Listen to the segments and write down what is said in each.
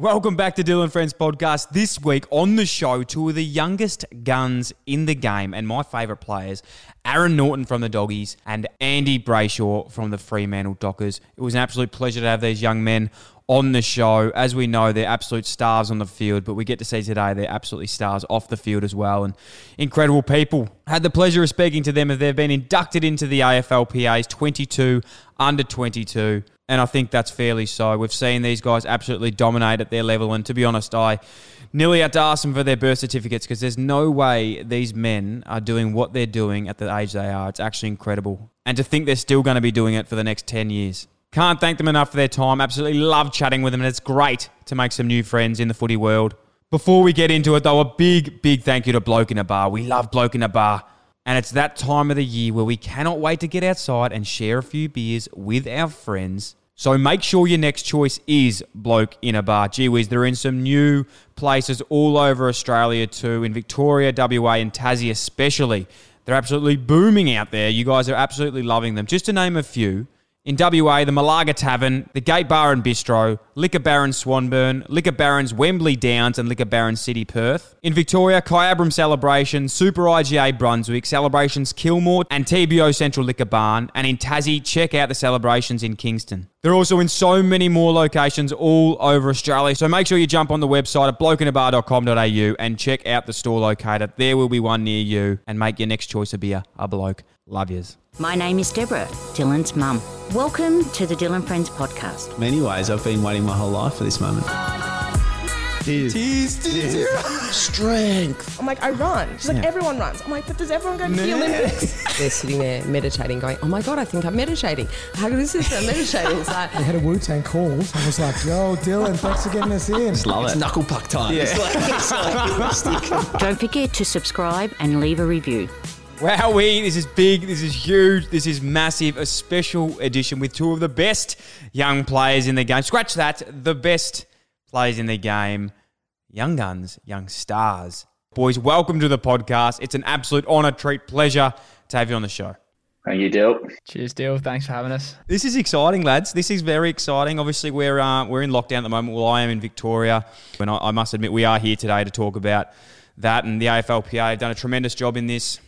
Welcome back to Dyl & Friends Podcast. This week on the show, two of the youngest guns in the game and my favourite players, Aaron Naughton from the Doggies and Andy Brayshaw from the Fremantle Dockers. It was an absolute pleasure to have these young men on the show. As we know, they're absolute stars on the field, but we get to see today they're absolutely stars off the field as well and incredible people. Had the pleasure of speaking to them as they've been inducted into the AFLPA's 22 under 22 and I think that's fairly so. We've seen these guys absolutely dominate at their level, and to be honest, I nearly had to ask them for their birth certificates because there's no way these men are doing what they're doing at the age they are. It's actually incredible. And to think they're still going to be doing it for the next 10 years. Can't thank them enough for their time. Absolutely love chatting with them, and it's great to make some new friends in the footy world. Before we get into it, though, a big, big thank you to Bloke in a Bar. We love Bloke in a Bar. And it's that time of the year where we cannot wait to get outside and share a few beers with our friends. So make sure your next choice is Bloke in a Bar. Gee whiz, they're in some new places all over Australia too, in Victoria, WA, and Tassie especially. They're absolutely booming out there. You guys are absolutely loving them. Just to name a few, in WA, the Malaga Tavern, the Gate Bar and Bistro, Liquor Baron Swanbourne, Liquor Barons Wembley Downs, and Liquor Baron City Perth. In Victoria, Kyabram Celebration, Super IGA Brunswick, Celebrations Kilmore, and TBO Central Liquor Barn. And in Tassie, check out the celebrations in Kingston. They're also in so many more locations all over Australia. So make sure you jump on the website at blokeinabar.com.au and check out the store locator. There will be one near you and make your next choice a beer a bloke. Love yous. My name is Deborah, Dylan's mum. Welcome to the Dyl & Friends podcast. many ways, I've been waiting my whole life for this moment. Tears. Strength. I'm like, I run. She's like, everyone runs. I'm like, but does everyone go to the Olympics? They're sitting there meditating, going, "Oh my god, I think I'm meditating. How good is this? I'm meditating." It's like, We had a Wu Tang call. I was like, yo, Dylan, thanks for getting us in. Love It's it. knuckle puck time. It's like, it's like Don't forget to subscribe and leave a review. Wow, we this is big, this is huge, this is massive. A special edition with two of the best young players in the game. Scratch that, the best players in the game. Young guns, young stars. Boys, welcome to the podcast. It's an absolute honour, treat, pleasure to have you on the show. Thank you, Dill. Cheers, Dill. Thanks for having us. This is exciting, lads. This is very exciting. Obviously, we're uh, we're in lockdown at the moment. Well, I am in Victoria, and I, I must admit we are here today to talk about that. And the AFLPA have done a tremendous job in this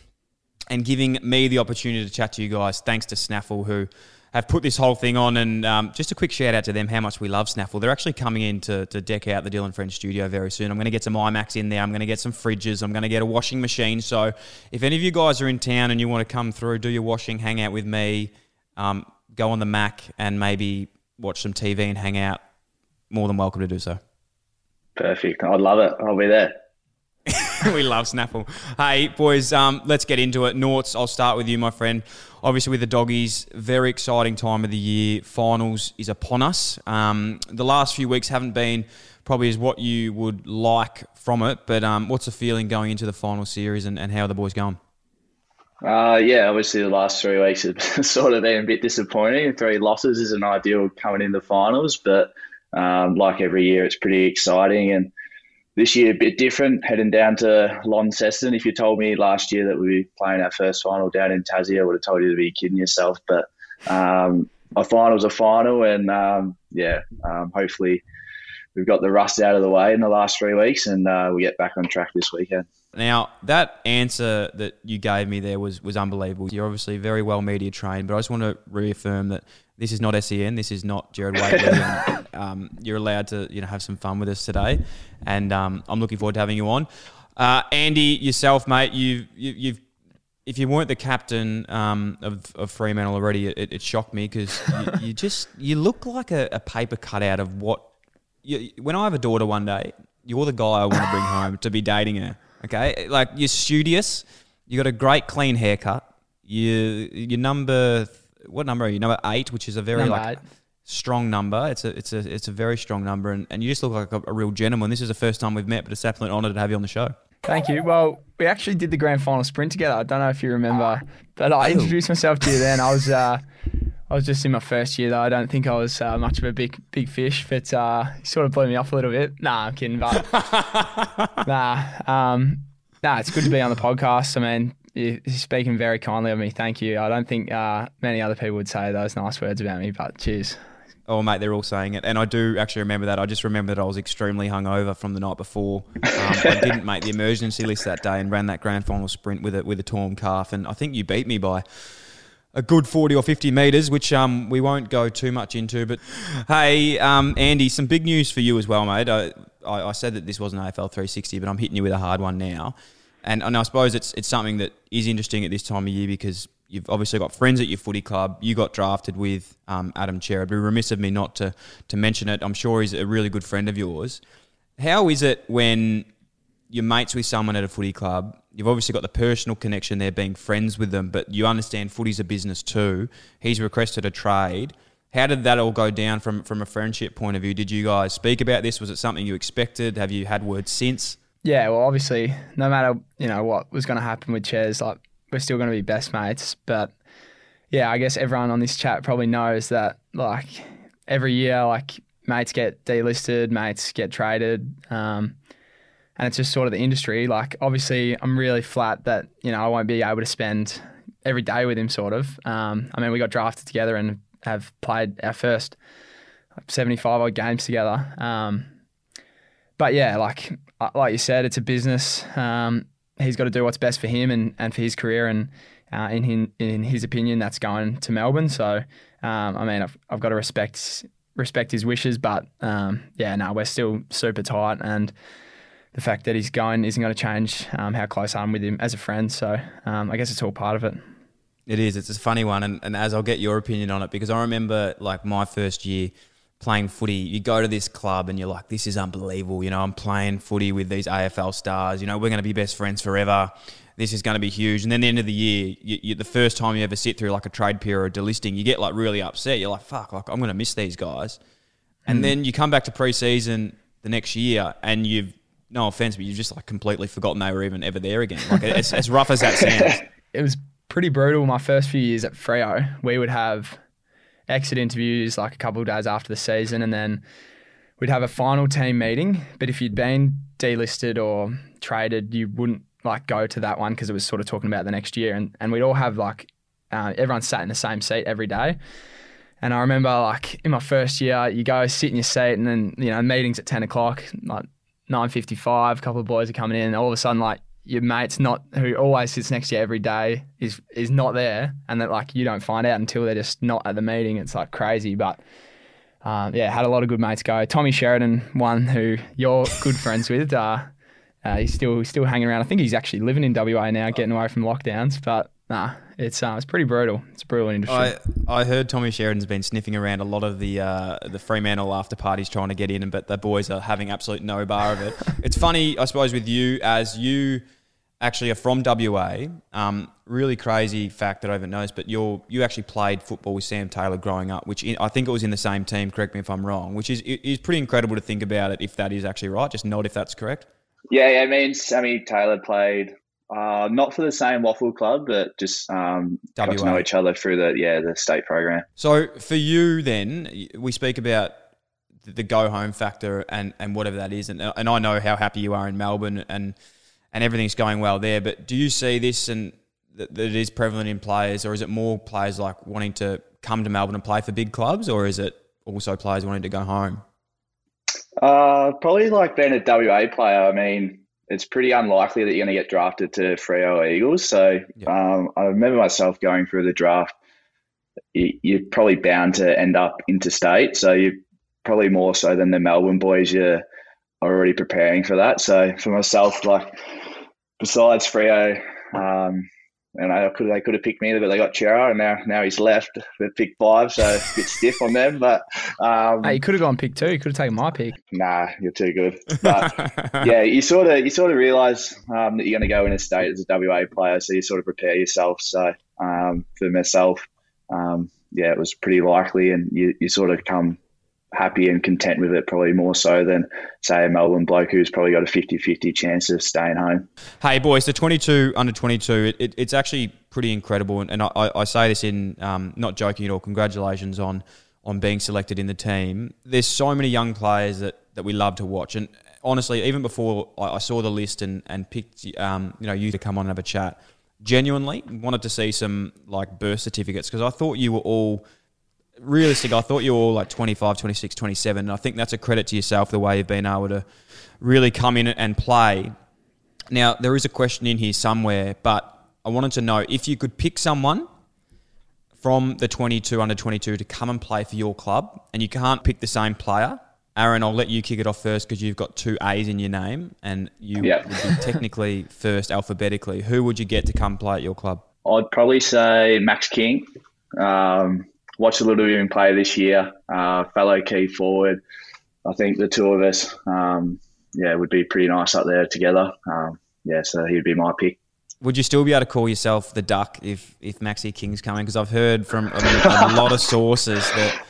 and giving me the opportunity to chat to you guys. Thanks to Snaffle who have put this whole thing on. And um, just a quick shout out to them how much we love Snaffle. They're actually coming in to, to deck out the Dylan French studio very soon. I'm going to get some IMAX in there. I'm going to get some fridges. I'm going to get a washing machine. So if any of you guys are in town and you want to come through, do your washing, hang out with me, um, go on the Mac and maybe watch some TV and hang out, more than welcome to do so. Perfect. I'd love it. I'll be there. we love Snaffle. Hey, boys, um, let's get into it. Norts, I'll start with you, my friend. Obviously, with the doggies, very exciting time of the year. Finals is upon us. Um, the last few weeks haven't been probably as what you would like from it, but um, what's the feeling going into the final series and, and how are the boys going? Uh, yeah, obviously the last three weeks have sort of been a bit disappointing. Three losses isn't ideal coming in the finals, but um, like every year, it's pretty exciting. And this year, a bit different, heading down to Launceston. If you told me last year that we'd be playing our first final down in Tassie, I would have told you to be kidding yourself. But um, a final's a final, and um, yeah, um, hopefully we've got the rust out of the way in the last three weeks, and uh, we get back on track this weekend. Now, that answer that you gave me there was, was unbelievable. You're obviously very well media trained, but I just want to reaffirm that this is not SEN. This is not Gerard Whateley. um, you're allowed to you know have some fun with us today, and um, I'm looking forward to having you on. Uh, Andy, yourself, mate, you've, you, you've if you weren't the captain um, of, of Fremantle already, it, it shocked me because you, you just you look like a, a paper cutout of what. You, when I have a daughter one day, you're the guy I want to bring home to be dating her. Okay, like you're studious. You got a great clean haircut. You you're number what number are you? Number eight, which is a very Number like eight. strong number. It's a it's a it's a very strong number, and, and you just look like a, a real gentleman. This is the first time we've met, but it's an absolute honour to have you on the show. Thank you. Well, we actually did the grand final sprint together. I don't know if you remember, but I introduced myself to you then. I was uh, I was just in my first year though. I don't think I was uh, much of a big big fish, but uh, sort of blew me off a little bit. Nah, I'm kidding, but nah, um, nah. It's good to be on the podcast. I mean, you- you're speaking very kindly of me. Thank you. I don't think uh, many other people would say those nice words about me, but cheers. Oh, mate, they're all saying it. And I do actually remember that. I just remember that I was extremely hungover from the night before. Um, I didn't make the emergency list that day and ran that grand final sprint with it with a torn calf. And I think you beat me by a good 40 or 50 metres, which um, we won't go too much into. But hey, um, Andy, some big news for you as well, mate. I, I, I said that this wasn't AFL 360, but I'm hitting you with a hard one now. And, and I suppose it's, it's something that is interesting at this time of year because you've obviously got friends at your footy club. You got drafted with um, Adam Cerra. It'd be remiss of me not to, to mention it. I'm sure he's a really good friend of yours. How is it when you're mates with someone at a footy club? You've obviously got the personal connection there, being friends with them, but you understand footy's a business too. He's requested a trade. How did that all go down from, from a friendship point of view? Did you guys speak about this? Was it something you expected? Have you had words since? Yeah, well, obviously, no matter you know what was going to happen with Ches, like we're still going to be best mates. But yeah, I guess everyone on this chat probably knows that like every year, like mates get delisted, mates get traded, um, and it's just sort of the industry. Like obviously, I'm really flat that you know I won't be able to spend every day with him. Sort of. Um, I mean, we got drafted together and have played our first 75 odd games together. Um, but yeah, like like you said, it's a business. Um, he's got to do what's best for him and, and for his career. And uh, in his, in his opinion, that's going to Melbourne. So, um, I mean, I've, I've got to respect respect his wishes, but um, yeah, no, we're still super tight, and the fact that he's going isn't going to change um, how close I'm with him as a friend. So, um, I guess it's all part of it. It is. It's a funny one, and, and as I'll get your opinion on it, because I remember like my first year playing footy, you go to this club and you're like, this is unbelievable. You know, I'm playing footy with these AFL stars. You know, we're going to be best friends forever. This is going to be huge. And then the end of the year, you, you, the first time you ever sit through like a trade period or a delisting, you get like really upset. You're like, fuck, like I'm going to miss these guys. And mm. then you come back to preseason the next year and you've, no offense, but you've just like completely forgotten they were even ever there again. Like it's as rough as that sounds. It was pretty brutal my first few years at Freo. We would have exit interviews like a couple of days after the season, and then we'd have a final team meeting. But if you'd been delisted or traded, you wouldn't like go to that one because it was sort of talking about the next year, and and we'd all have like uh, everyone sat in the same seat every day. And I remember like in my first year, you go sit in your seat, and then you know meetings at ten o'clock, like nine fifty five. A couple of boys are coming in, and all of a sudden like your mate's not who always sits next to you every day is is not there, and that like you don't find out until they're just not at the meeting. It's like crazy, but. Uh, yeah, had a lot of good mates go. Tommy Sheridan, one who you're good friends with. Uh, uh, he's still he's still hanging around. I think he's actually living in WA now, getting away from lockdowns. But nah, it's uh, it's pretty brutal. It's a brutal industry. I, I heard Tommy Sheridan's been sniffing around a lot of the uh, the Fremantle after parties trying to get in, but the boys are having absolute no bar of it. it's funny, I suppose, with you as you actually are from WA. Um, really crazy fact that I haven't noticed, but you you actually played football with Sam Taylor growing up, which in, I think it was in the same team. Correct me if I'm wrong. Which is is pretty incredible to think about it if that is actually right. Just not if that's correct. Yeah, yeah. I mean, Sammy Taylor played uh, not for the same WAFL club, but just um, got to know each other through the yeah the state program. So for you, then we speak about the go home factor and, and whatever that is, and and I know how happy you are in Melbourne and and everything's going well there. But do you see this and that, that it is prevalent in players, or is it more players like wanting to come to Melbourne and play for big clubs, or is it also players wanting to go home? Uh, probably like being a WA player. I mean, it's pretty unlikely that you're going to get drafted to Freo Eagles. So um, I remember myself going through the draft. You're probably bound to end up interstate. So you're probably more so than the Melbourne boys. You're already preparing for that. So for myself, like besides Freo, um, and I could they could have picked me, but they got Cerra, and now now he's left. They picked five, so a bit stiff on them. But um, hey, you could have gone pick two. You could have taken my pick. Nah, you're too good. But yeah, you sort of you sort of realise um, that you're going to go in a state as a WA player, so you sort of prepare yourself. So um, for myself, um, yeah, it was pretty likely, and you, you sort of come happy and content with it, probably more so than, say, a Melbourne bloke who's probably got a 50 50 chance of staying home. Hey, boys, the 22 under 22, it, it, it's actually pretty incredible. And, and I, I, say this in um, not joking at all. Congratulations on, on being selected in the team. There's so many young players that, that we love to watch. And honestly, even before I, I saw the list and, and picked um, you know you to come on and have a chat, genuinely wanted to see some like birth certificates because I thought you were all realistic. I thought you were all like 25, 26, 27. And I think that's a credit to yourself, the way you've been able to really come in and play. Now, there is a question in here somewhere, but I wanted to know if you could pick someone from the 22 under 22 to come and play for your club, and you can't pick the same player. Aaron, I'll let you kick it off first because you've got two A's in your name, and you Yep. would be technically first alphabetically. Who would you get to come play at your club? I'd probably say Max King. Um, watched a little bit of him play this year. Uh, fellow key forward. I think the two of us, um, yeah, would be pretty nice up there together. Um, yeah, so he'd be my pick. Would you still be able to call yourself the Duck if if Maxi King's coming? Because I've heard from a, a lot of sources that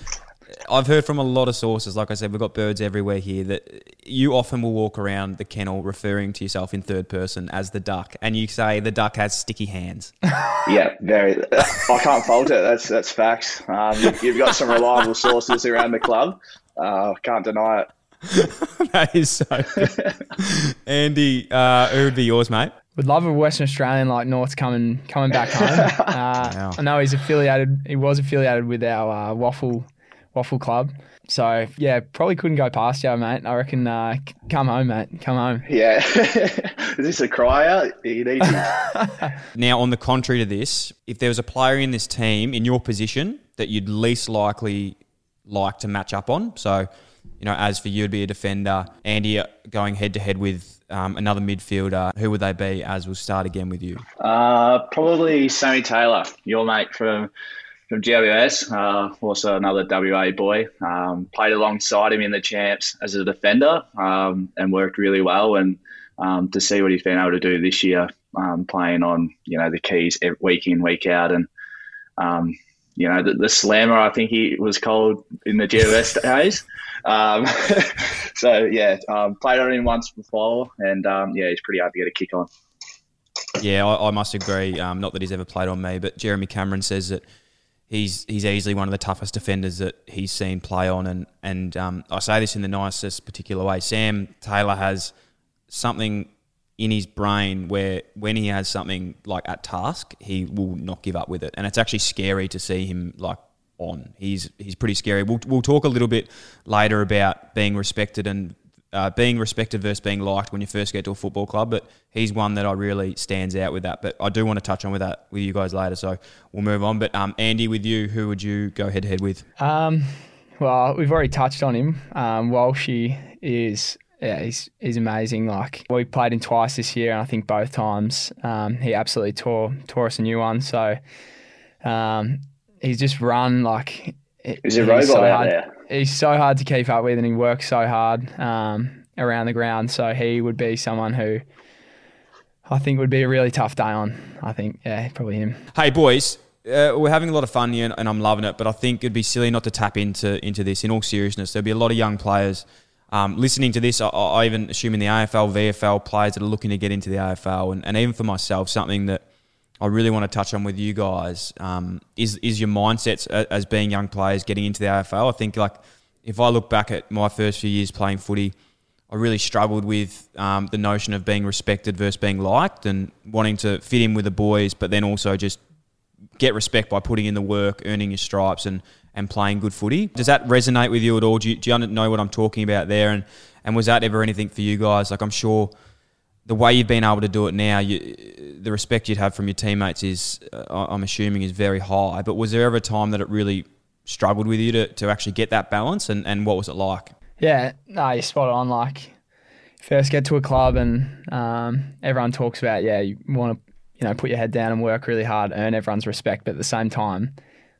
I've heard from a lot of sources. Like I said, we've got birds everywhere here. That you often will walk around the kennel referring to yourself in third person as the Duck, and you say the Duck has sticky hands. Yeah, very. I can't fault it. That's that's facts. Um, you've got some reliable sources around the club. Uh, can't deny it. that is so. Good. Andy, uh, who would be yours, mate? Would love a Western Australian like North's coming coming back home. Uh, Wow. I know he's affiliated. He was affiliated with our uh, WAFL WAFL club. So yeah, probably couldn't go past you, mate. I reckon. Uh, c- come home, mate. Come home. Yeah. Is this a crier? He needs. Now, on the contrary to this, if there was a player in this team in your position that you'd least likely like to match up on, so you know, as for you, would be a defender. Andy uh, going head to head with um, another midfielder. Who would they be? As we'll start again with you. Uh, probably Sammy Taylor, your mate from from GWS, uh, also another WA boy. Um, played alongside him in the champs as a defender um, and worked really well. And um, to see what he's been able to do this year, um, playing on you know the keys week in week out, and um, you know the, the slammer, I think he was called in the GWS days. Um, so yeah, um, played on him once before, and um, yeah, he's pretty hard to get a kick on. Yeah, I, I must agree. Um, not that he's ever played on me, but Jeremy Cameron says that he's he's easily one of the toughest defenders that he's seen play on, and and um, I say this in the nicest particular way. Sam Taylor has something in his brain where when he has something like at task, he will not give up with it, and it's actually scary to see him like on. He's he's pretty scary. We'll we'll talk a little bit later about being respected and. Uh, being respected versus being liked when you first get to a football club, but he's one that I really stands out with that. But I do want to touch on with that with you guys later, so we'll move on. But um, Andy, with you, who would you go head to head with? Um, well, we've already touched on him. Um, Walshy is yeah, he's he's amazing. Like we played him twice this year, and I think both times um, he absolutely tore tore us a new one. So um, he's just run like He's a robot out hard, there. He's so hard to keep up with, and he works so hard um, around the ground. So he would be someone who I think would be a really tough day on. I think yeah, probably him. Hey boys, uh, we're having a lot of fun here, and I'm loving it. But I think it'd be silly not to tap into into this. In all seriousness, there'll be a lot of young players um, listening to this. I, I even assume in the AFL, VFL players that are looking to get into the AFL, and, and even for myself, something that I really want to touch on with you guys um, is is your mindsets as being young players getting into the AFL. I think like if I look back at my first few years playing footy, I really struggled with um, the notion of being respected versus being liked and wanting to fit in with the boys, but then also just get respect by putting in the work, earning your stripes, and and playing good footy. Does that resonate with you at all? Do you, do you know what I'm talking about there? And and was that ever anything for you guys? Like I'm sure the way you've been able to do it now, you, the respect you'd have from your teammates is, uh, I'm assuming, is very high. But was there ever a time that it really struggled with you to, to actually get that balance? And, and what was it like? Yeah, no, you're spot on. Like, first get to a club and um, everyone talks about, yeah, you want to, you know, put your head down and work really hard, earn everyone's respect. But at the same time,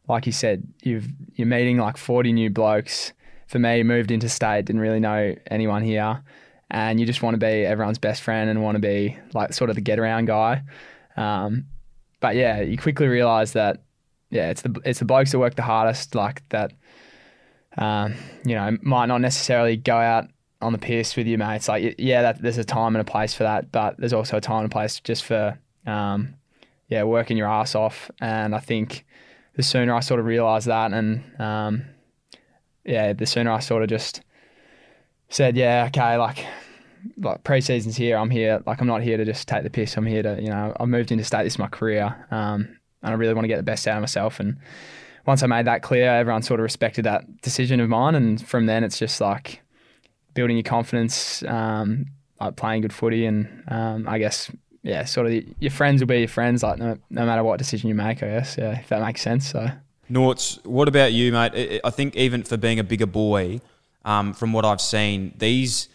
like you said, you've you're meeting like 40 new blokes. For me, moved into state, didn't really know anyone here, and you just want to be everyone's best friend and want to be like sort of the get around guy. Um, but yeah, you quickly realise that yeah, it's the it's the blokes that work the hardest, like that um, you know, might not necessarily go out on the piss with your mates. Like, yeah, that, there's a time and a place for that, but there's also a time and a place just for, um, yeah, working your ass off. And I think the sooner I sort of realised that, and um, yeah, the sooner I sort of just said, yeah, okay, like, like pre-season's here. I'm here. Like, I'm not here to just take the piss. I'm here to, you know, I've moved into state. This is my career, um, and I really want to get the best out of myself. And once I made that clear, everyone sort of respected that decision of mine, and from then it's just like building your confidence, um, like playing good footy, and um, I guess yeah, sort of your friends will be your friends, like no, no matter what decision you make. I guess yeah, if that makes sense. So. Norts, what about you, mate? I think even for being a bigger boy, um, from what I've seen, these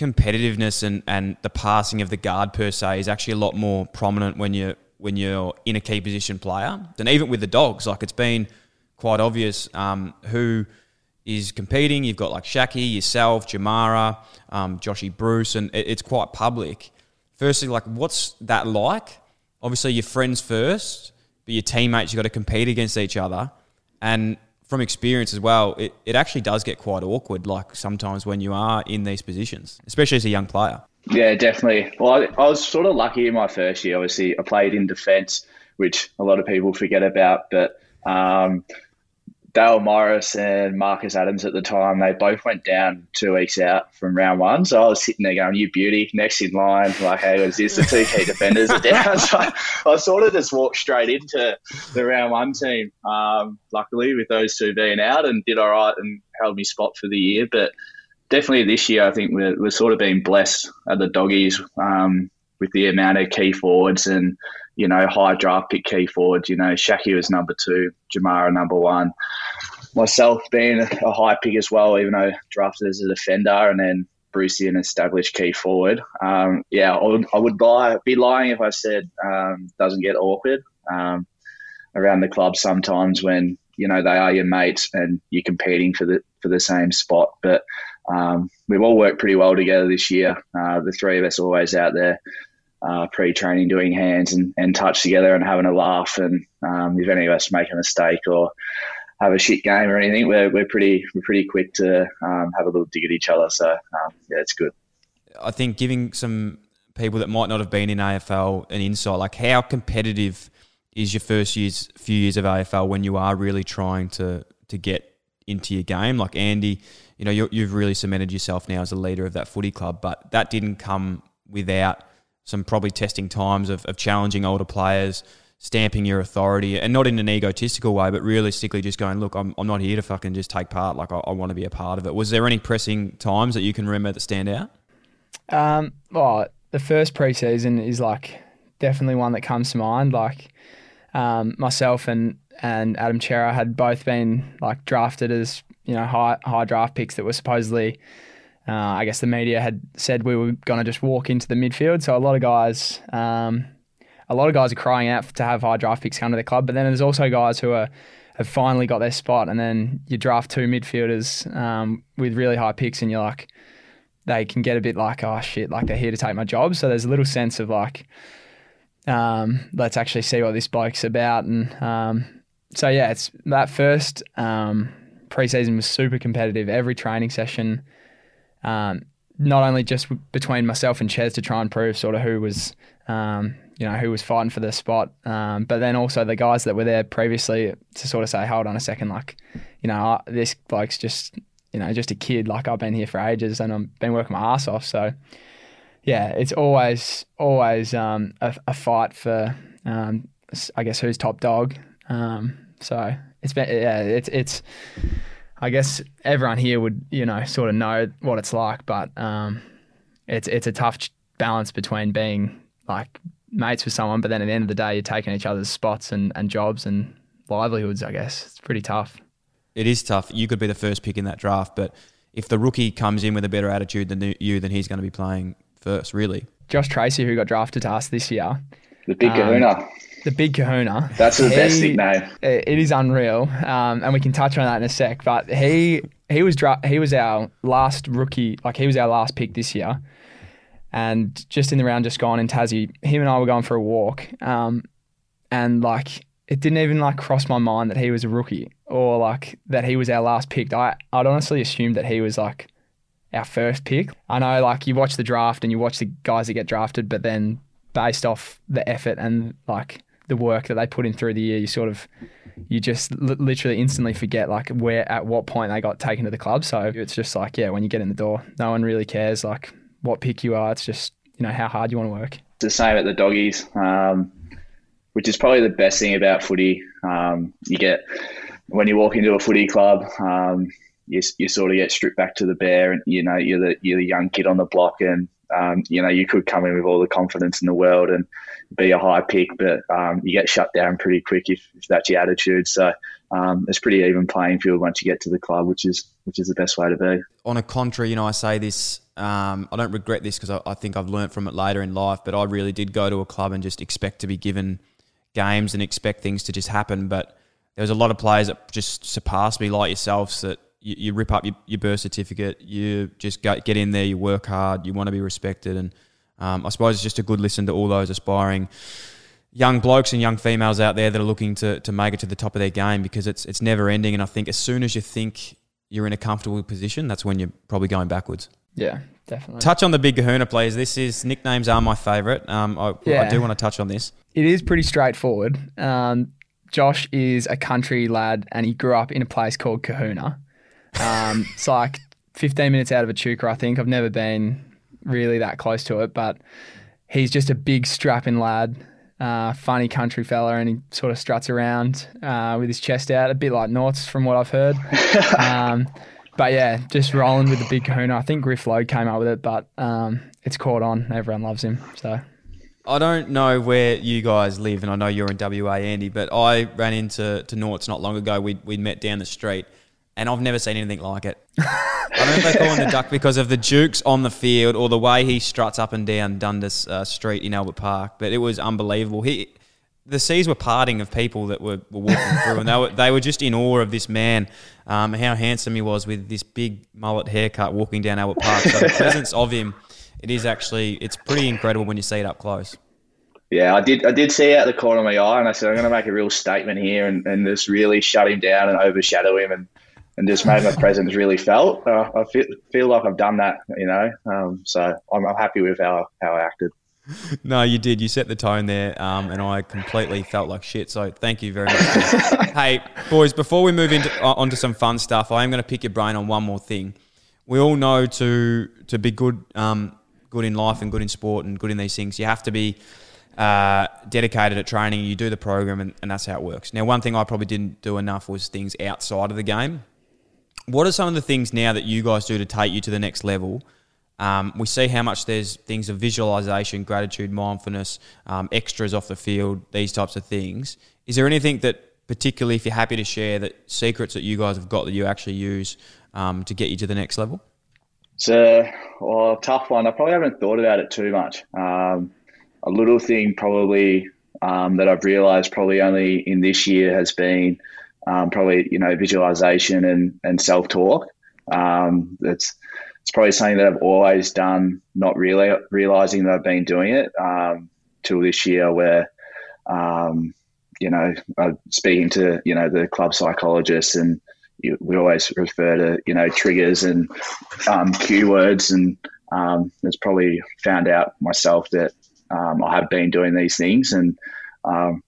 competitiveness and, and the passing of the guard per se is actually a lot more prominent when you're when you're in a key position player. And even with the dogs, like it's been quite obvious um, who is competing. You've got like Shaki, yourself, Jamarra, um, Joshy Bruce, and it, it's quite public. Firstly, like what's that like? Obviously, your friends first, but your teammates, you've got to compete against each other. And from experience as well, it, it actually does get quite awkward, like sometimes when you are in these positions, especially as a young player. Yeah, definitely. Well, I, I was sort of lucky in my first year. Obviously, I played in defence, which a lot of people forget about. But um, Dale Morris and Marcus Adams at the time, they both went down two weeks out from round one. So I was sitting there going, "You beauty, next in line." Like, hey, was this the two key defenders are down? So I sort of just walked straight into the round one team. Um, luckily, with those two being out, and did all right and held me spot for the year. But definitely this year, I think we're, we're sort of being blessed at the doggies um, with the amount of key forwards and you know high draft pick key forwards. You know, Shaki was number two, Jamarra number one. Myself being a high pick as well, even though drafted as a defender, and then Brucey an established key forward. Um, yeah, I would, I would lie, be lying if I said um, doesn't get awkward um, around the club sometimes when you know they are your mates and you're competing for the for the same spot. But um, we've all worked pretty well together this year. Uh, the three of us always out there uh, pre-training, doing hands and, and touch together and having a laugh. And um, if any of us make a mistake or have a shit game or anything, we're, we're pretty we're pretty quick to um, have a little dig at each other. So um, yeah, it's good. I think giving some people that might not have been in AFL an insight, like how competitive is your first years, few years of AFL when you are really trying to to get into your game? Like Andy, you know, you you've really cemented yourself now as a leader of that footy club, but that didn't come without some probably testing times of, of challenging older players, stamping your authority, and not in an egotistical way, but realistically just going, look, I'm, I'm not here to fucking just take part. Like, I, I want to be a part of it. Was there any pressing times that you can remember that stand out? Um, well, the first preseason is like definitely one that comes to mind. Like um, myself and and Adam Cerra had both been like drafted as you know high high draft picks that were supposedly. Uh, I guess the media had said we were going to just walk into the midfield. So a lot of guys, um, a lot of guys are crying out to have high draft picks come to the club. But then there's also guys who are have finally got their spot, and then you draft two midfielders um, with really high picks, and you're like, they can get a bit like, oh shit, like they're here to take my job. So there's a little sense of like, um, let's actually see what this bloke's about. And um, so yeah, it's that first um, preseason was super competitive. Every training session, um, not only just between myself and Ches to try and prove sort of who was, um, you know, who was fighting for the spot, um, but then also the guys that were there previously to sort of say, hold on a second, like, you know, this bloke's just you know, just a kid. Like I've been here for ages and I've been working my ass off. So yeah, it's always always um, a, a, fight for um, I guess who's top dog. Um, so it's been yeah, it's it's I guess everyone here would you know sort of know what it's like, but um, it's it's a tough balance between being like mates with someone, but then at the end of the day, you're taking each other's spots and, and jobs and livelihoods. I guess it's pretty tough it is tough. You could be the first pick in that draft, but if the rookie comes in with a better attitude than you, then he's going to be playing first, really. Josh Treacy, who got drafted to us this year. The big um, kahuna. The big kahuna. That's the best nickname. It is unreal, um, and we can touch on that in a sec. But he he was dra- he was our last rookie, like he was our last pick this year, and just in the round just gone in Tassie, him and I were going for a walk, um, and like it didn't even like cross my mind that he was a rookie or like that he was our last pick. I I'd honestly assumed that he was like our first pick. I know like you watch the draft and you watch the guys that get drafted, but then based off the effort and like the work that they put in through the year, you sort of you just literally instantly forget like where at what point they got taken to the club. So it's just like yeah, when you get in the door, no one really cares like what pick you are. It's just you know how hard you want to work. The same at the doggies. Um, which is probably the best thing about footy. Um, you get when you walk into a footy club, um, you, you sort of get stripped back to the bare, and you know you're the you're the young kid on the block, and um, you know you could come in with all the confidence in the world and be a high pick, but um, you get shut down pretty quick if, if that's your attitude. So um, it's pretty even playing field once you get to the club, which is which is the best way to be. On a contrary, you know, I say this. Um, I don't regret this because I, I think I've learned from it later in life. But I really did go to a club and just expect to be given games and expect things to just happen. But there was a lot of players that just surpassed me, like yourselves, that you, you rip up your, your, birth certificate, you just go, get in there, you work hard, you want to be respected, and um, I suppose it's just a good listen to all those aspiring young blokes and young females out there that are looking to, to make it to the top of their game because it's it's never ending. And I think as soon as you think you're in a comfortable position, that's when you're probably going backwards. Yeah, definitely. Touch on the big Kahuna, please. This is nicknames are my favourite. Um, I, yeah. I do want to touch on this. It is pretty straightforward. Um, Josh is a country lad and he grew up in a place called Kahuna. Um, it's like 15 minutes out of Echuca, I think. I've never been really that close to it, but he's just a big strapping lad, uh, funny country fella, and he sort of struts around uh, with his chest out, a bit like Norts from what I've heard. Um, but yeah, just rolling with the big kahuna. I think Griff Logue came up with it, but um, it's caught on. Everyone loves him. So I don't know where you guys live, and I know you're in WA, Andy, but I ran into to Norts not long ago. We we met down the street, and I've never seen anything like it. I don't know if they call him the duck because of the jukes on the field or the way he struts up and down Dundas uh, Street in Albert Park, but it was unbelievable. He the seas were parting of people that were, were walking through, and they were they were just in awe of this man, um, how handsome he was with this big mullet haircut, walking down Albert Park. So the presence of him, it is actually it's pretty incredible when you see it up close. Yeah, I did. I did see out the corner of my eye, and I said, "I'm going to make a real statement here, and, and just really shut him down and overshadow him, and, and just made my presence really felt." Uh, I feel, feel like I've done that, you know. Um, so I'm, I'm happy with how how I acted no, you did. You set the tone there, um, and I completely felt like shit. So thank you very much. hey, boys, before we move into uh, onto some fun stuff, I am going to pick your brain on one more thing. We all know to to be good, um, good in life and good in sport and good in these things, you have to be uh, dedicated at training. You do the program, and, and that's how it works. Now, one thing I probably didn't do enough was things outside of the game. What are some of the things now that you guys do to take you to the next level? Um, we see how much there's things of visualization, gratitude, mindfulness, um, extras off the field, these types of things. Is there anything that, particularly if you're happy to share, that secrets that you guys have got that you actually use um, to get you to the next level? It's a well, tough one. I probably haven't thought about it too much. Um, a little thing probably um, that I've realised probably only in this year has been um, probably you know visualization and, and self talk. Um, that's it's probably something that I've always done, not really realizing that I've been doing it um, till this year, where um, you know I'm speaking to you know the club psychologist, and you, we always refer to you know triggers and um, cue words, and um, it's probably found out myself that um, I have been doing these things, and um,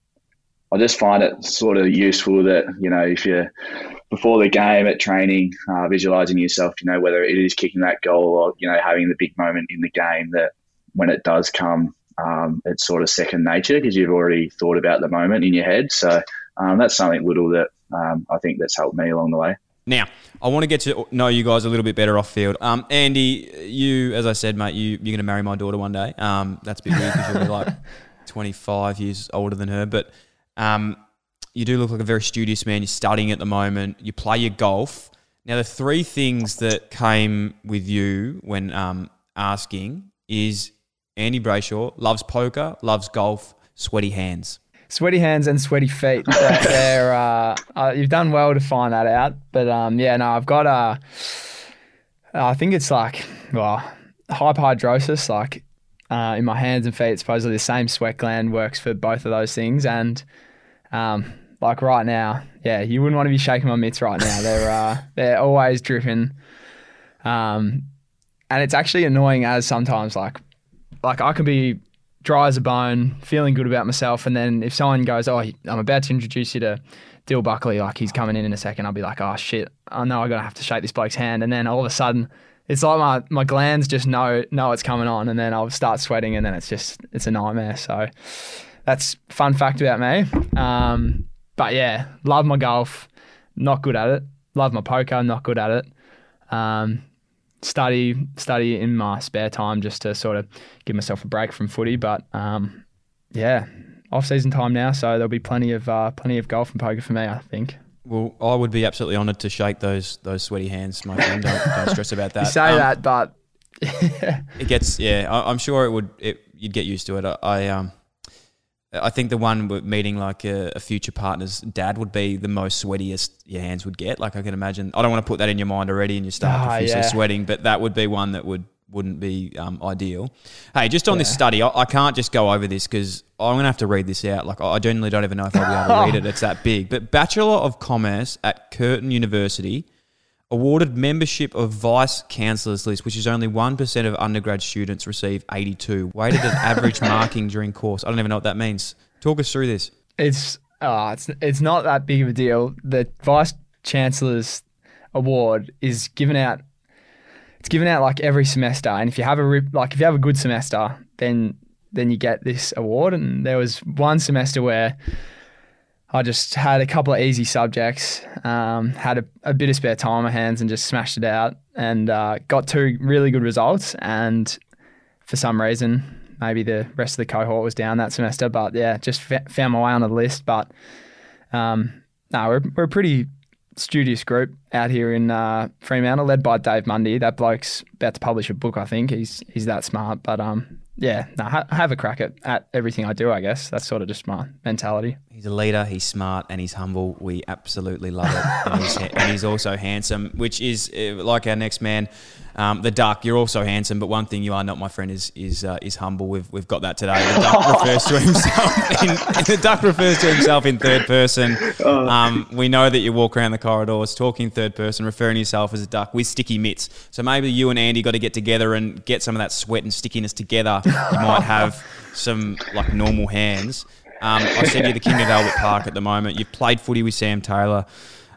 I just find it sort of useful that you know if you're before the game at training, uh, visualizing yourself, you know, whether it is kicking that goal or, you know, having the big moment in the game that when it does come, um, it's sort of second nature because you've already thought about the moment in your head. So um, that's something little that um, I think that's helped me along the way. Now, I want to get to know you guys a little bit better off field. Um, Andy, you, as I said, mate, you, you're going to marry my daughter one day. Um, that's a bit weird because you're like 25 years older than her. But um, you do look like a very studious man. You're studying at the moment. You play your golf. Now, the three things that came with you when um, asking is Andy Brayshaw loves poker, loves golf, sweaty hands. Sweaty hands and sweaty feet. They're, uh, uh, you've done well to find that out. But um, yeah, no, I've got a. I think it's like well, hyperhidrosis, like uh, in my hands and feet. Supposedly the same sweat gland works for both of those things, and um, like right now, yeah, you wouldn't want to be shaking my mitts right now. They're uh, they're always dripping, um, and it's actually annoying as sometimes like like I can be dry as a bone, feeling good about myself, and then if someone goes, "Oh, I'm about to introduce you to Dill Buckley," like he's coming in in a second, I'll be like, "Oh shit, I know I gotta have to shake this bloke's hand," and then all of a sudden. It's like my, my glands just know know it's coming on, and then I'll start sweating, and then it's just it's a nightmare. So that's fun fact about me. Um, but yeah, love my golf. not good at it. Love my poker, not good at it. Um, study study in my spare time just to sort of give myself a break from footy. But um, yeah, off season time now, so there'll be plenty of uh, plenty of golf and poker for me. I think. Well, I would be absolutely honoured to shake those those sweaty hands, my friend. Don't, don't stress about that. You say Um, that, but It gets yeah. I, I'm sure it would. It, you'd get used to it. I, I um, I think the one meeting like a, a future partner's dad would be the most sweatiest your hands would get. Like I can imagine. I don't want to put that in your mind already, and you start Ah, profusely yeah. sweating. But that would be one that would wouldn't be um, ideal. Hey, just on this study, I, I can't just go over this because I'm gonna have to read this out. Like I genuinely don't even know if I'll be able to read it. It's that big. But Bachelor of Commerce at Curtin University awarded membership of vice chancellor's list, which is only 1% of undergrad students receive 82, weighted average marking during course. I don't even know what that means. Talk us through this. it's uh, it's it's not that big of a deal. The vice chancellor's award is given out. It's given out like every semester, and if you have a rip, like if you have a good semester, then then you get this award. And there was one semester where I just had a couple of easy subjects, um, had a, a bit of spare time on my hands, and just smashed it out, and uh, got two really good results. And for some reason, maybe the rest of the cohort was down that semester, but yeah, just found my way on the list. But um, no, we're we're a pretty studious group out here in uh, Fremantle, led by Dave Mundy. That bloke's about to publish a book, I think. He's he's that smart, but um, yeah, no, ha- have a crack at, at everything I do. I guess that's sort of just my mentality. He's a leader, he's smart, and he's humble. We absolutely love it. and, he's, and he's also handsome, which is uh, like our next man, um, the Duck. You're also handsome, but one thing you are not, my friend, is is uh, is humble. We've, we've got that today. The Duck refers to himself. In, the Duck refers to himself in third person. Um, we know that you walk around the corridors talking third person, referring to yourself as a duck with sticky mitts. So maybe you and Andy got to get together and get some of that sweat and stickiness together. You might have some like normal hands. Um, I said you're the king of Albert Park at the moment. You've played footy with Sam Taylor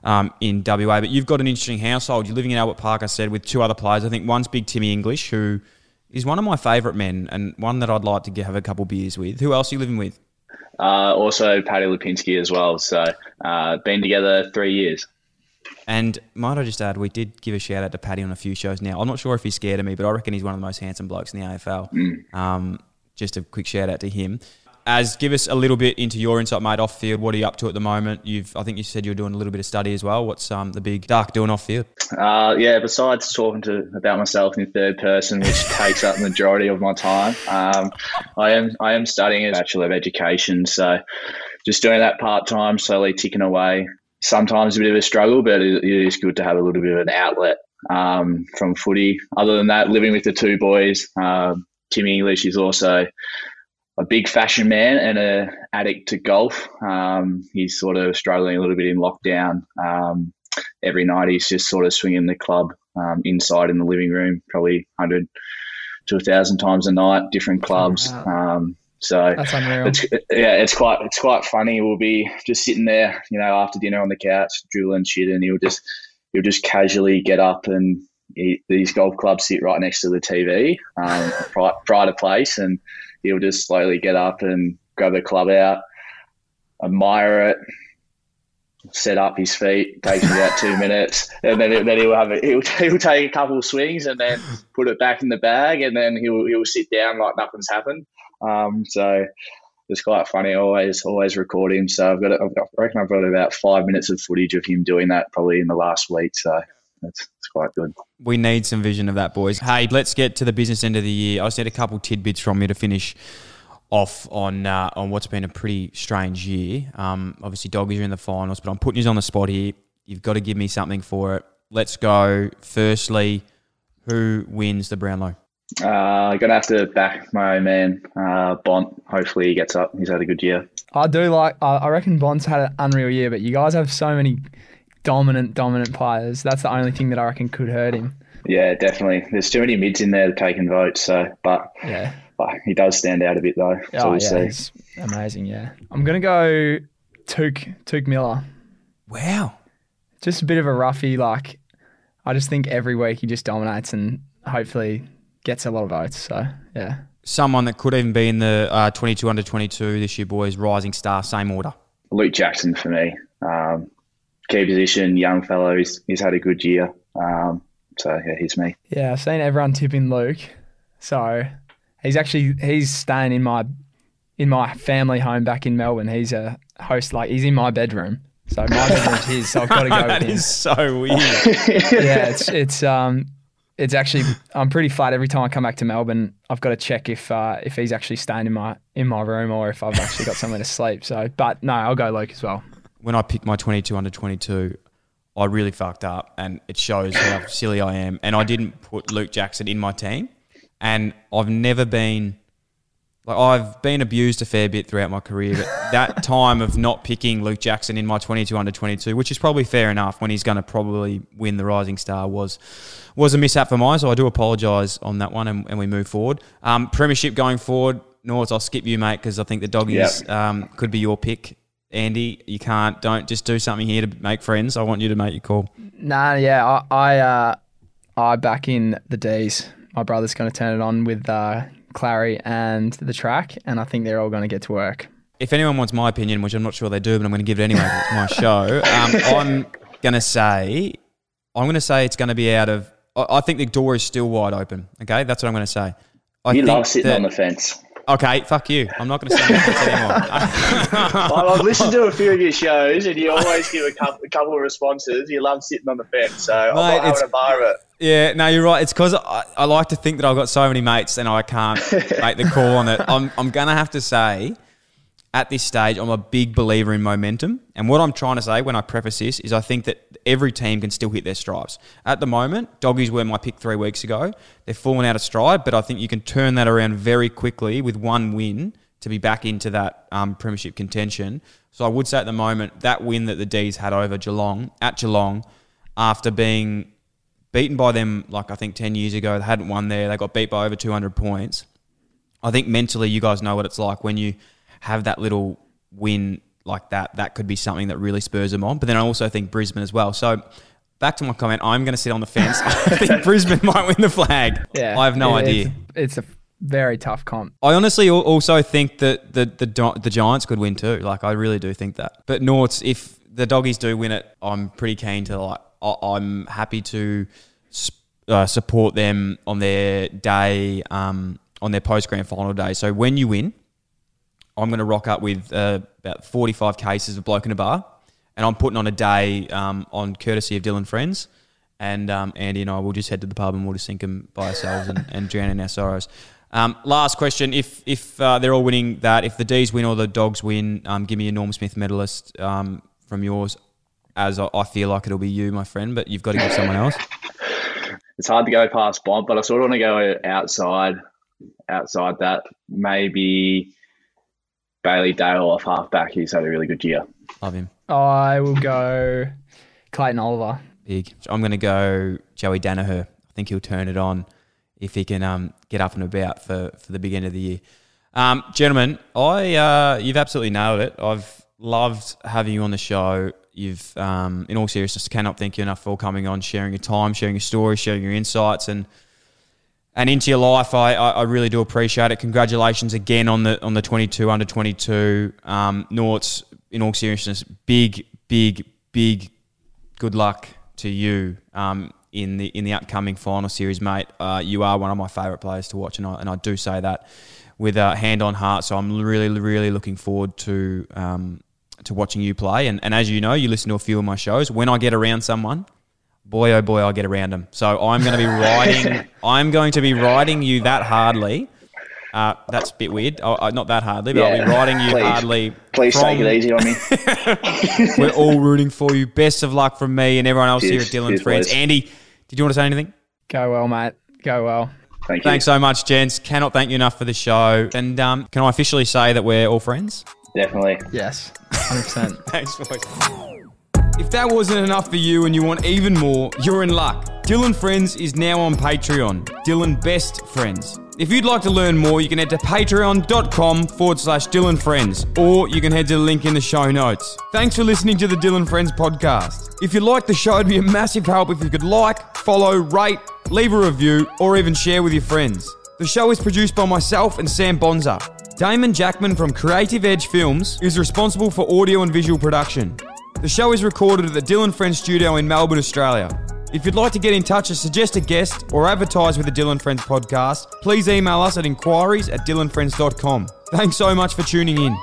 um, in WA, but you've got an interesting household. You're living in Albert Park, I said, with two other players. I think one's Big Timmy English, who is one of my favourite men and one that I'd like to have a couple beers with. Who else are you living with? Uh, also, Paddy Lipinski as well. So, uh, been together three years. And might I just add, we did give a shout out to Paddy on a few shows now. I'm not sure if he's scared of me, but I reckon he's one of the most handsome blokes in the AFL. Um, just a quick shout out to him. As give us a little bit into your insight, mate, off field. What are you up to at the moment? You've, I think you said you were doing a little bit of study as well. What's um, the big dark doing off field? Uh, yeah, besides talking to about myself in third person, which takes up the majority of my time, um, I am I am studying a bachelor of education. So, just doing that part time, slowly ticking away. Sometimes a bit of a struggle, but it, it is good to have a little bit of an outlet um, from footy. Other than that, living with the two boys, um, Timmy English is also a big fashion man and a addict to golf. Um, he's sort of struggling a little bit in lockdown. Um, every night he's just sort of swinging the club um, inside in the living room, probably 100 to 1,000 times a night, different clubs. Um, so That's unreal. it's yeah, it's quite it's quite funny. We'll be just sitting there, you know, after dinner on the couch, drooling shit, and he'll just he'll just casually get up and he, these golf clubs sit right next to the TV, um, pri- pride of place, and he'll just slowly get up and grab the club out, admire it, set up his feet. Takes about two minutes, and then then he'll have it. He'll, he'll take a couple of swings and then put it back in the bag, and then he'll he'll sit down like nothing's happened. Um, so it's quite funny. I always always record him. So I've got I've got, I reckon I've got about five minutes of footage of him doing that probably in the last week. So that's it's quite good. We need some vision of that, boys. Hey, let's get to the business end of the year. I just need a couple tidbits from you to finish off on uh, on what's been a pretty strange year. Um, obviously, doggies are in the finals, but I'm putting you on the spot here. You've got to give me something for it. Let's go. Firstly, who wins the Brownlow? Uh, I'm gonna have to back my own man, uh, Bont. Hopefully he gets up. He's had a good year. I do like. I I reckon Bont's had an unreal year, but you guys have so many dominant, dominant players. That's the only thing that I reckon could hurt him. Yeah, definitely. There's too many mids in there taking votes. So, but, Yeah. but he does stand out a bit though. So Oh, we'll yeah, see. he's amazing. Yeah, I'm gonna go Touk Touk Miller. Wow. Just a bit of a roughie. Like, I just think every week he just dominates and hopefully gets a lot of votes. So yeah, Someone that could even be in the uh, 22 under 22 this year, boys. Rising star, same order. Luke Jackson for me. Um, key position, young fellow. He's, he's had a good year. Um, so yeah, he's me. Yeah, I've seen everyone tipping Luke. So he's actually he's staying in my in my family home back in Melbourne. He's a host like he's in my bedroom. So my bedroom's his, so I've got to go with that him. so weird. yeah, it's it's um it's actually I'm pretty flat every time I come back to Melbourne. I've got to check if uh, if he's actually staying in my in my room or if I've actually got somewhere to sleep. So, but no, I'll go Luke as well. When I picked my 22 under 22, I really fucked up, and it shows how silly I am. And I didn't put Luke Jackson in my team, and I've never been like I've been abused a fair bit throughout my career. But that time of not picking Luke Jackson in my 22 under 22, which is probably fair enough when he's going to probably win the Rising Star, was was a mishap for mine. So I do apologise on that one, and, and we move forward. Um, premiership going forward, North. I'll skip you, mate, because I think the doggies Yep. um, could be your pick. Andy, you can't. Don't just do something here to make friends. I want you to make your call. Nah, yeah, I I, uh, I back in the D's. My brother's going to turn it on with uh, Clarry and the track, and I think they're all going to get to work. If anyone wants my opinion, which I'm not sure they do, but I'm going to give it anyway. it's my show. Um, I'm going to say, I'm going to say it's going to be out of. I, I think the door is still wide open. Okay, that's what I'm going to say. I You think love sitting that- on the fence. Okay, fuck you. I'm not going to say that anymore. Well, I've listened to a few of your shows, and you always give a couple, a couple of responses. You love sitting on the fence, so I'm Mate, not it's- having a bar of it. Yeah, no, you're right. It's because I, I like to think that I've got so many mates and I can't make the call on it. I'm, I'm going to have to say, at this stage, I'm a big believer in momentum. And what I'm trying to say when I preface this is I think that every team can still hit their strides. At the moment, doggies were my pick three weeks ago. They're falling out of stride, but I think you can turn that around very quickly with one win to be back into that um, premiership contention. So I would say at the moment, that win that the D's had over Geelong, at Geelong, after being beaten by them like I think 10 years ago. They hadn't won there. They got beat by over 200 points. I think mentally you guys know what it's like when you have that little win like that. That could be something that really spurs them on. But then I also think Brisbane as well. So back to my comment, I'm going to sit on the fence. I think Brisbane might win the flag. Yeah, I have no Yeah, idea. It's, it's a very tough comp. I honestly also think that the, the the Giants could win too. Like I really do think that. But Norts, if the doggies do win it, I'm pretty keen to like. I- I'm happy to uh, support them on their day, um, on their post grand final day. So when you win, I'm going to rock up with uh, about 45 cases of bloke in a bar, and I'm putting on a day um, on courtesy of Dyl & Friends. And um, Andy and I will just head to the pub and we'll just sink them by ourselves and, and drown in our sorrows. Um, last question: If if uh, they're all winning that, if the D's win or the Dogs win, um, give me a Norm Smith medalist um, from yours. As I, I feel like it'll be you, my friend, but you've got to give someone else. It's hard to go past Bont, but I sort of want to go outside, outside that. Maybe Bailey Dale off halfback. He's had a really good year. Love him. I will go Clayton Oliver. Big. I'm going to go Joey Daniher. I think he'll turn it on if he can um, get up and about for, for the big end of the year. Um, gentlemen, I uh, you've absolutely nailed it. I've loved having you on the show. You've, um, in all seriousness, cannot thank you enough for coming on, sharing your time, sharing your story, sharing your insights, and and into your life. I, I, really do appreciate it. Congratulations again on the on the 22 under 22. Um, Norts, in all seriousness, big, big, big good luck to you um, in the in the upcoming final series, mate. Uh, you are one of my favourite players to watch, and I, and I do say that with a hand on heart. So I'm really, really looking forward to um, to watching you play. And, and as you know, you listen to a few of my shows. When I get around someone, boy oh boy, I'll get around them. So I'm going to be riding. I'm going to be riding you that hardly. Uh, that's a bit weird. Oh, uh, not that hardly, but I'll be riding you please, hardly. Please take it easy on me. we're all rooting for you. Best of luck from me and everyone else here at Cheers. Dylan Cheers, Friends. boys. Andy, did you want to say anything? Go well, mate. Go well. Thank you. Thanks so much, gents. Cannot thank you enough for the show. And um, can I officially say that we're all friends? Definitely. Yes, 100%. Thanks, boys. If that wasn't enough for you and you want even more, you're in luck. Dyl & Friends is now on Patreon. Dyl & Best Friends. If you'd like to learn more, you can head to patreon.com forward slash Dylan Friends, or you can head to the link in the show notes. Thanks for listening to the Dyl & Friends podcast. If you like the show, it'd be a massive help if you could like, follow, rate, leave a review, or even share with your friends. The show is produced by myself and Sam Bonser. Damon Jackman from Creative Edge Films is responsible for audio and visual production. The show is recorded at the Dyl & Friends studio in Melbourne, Australia. If you'd like to get in touch and suggest a guest or advertise with the Dyl & Friends podcast, please email us at inquiries at dylanfriends.com. Thanks so much for tuning in.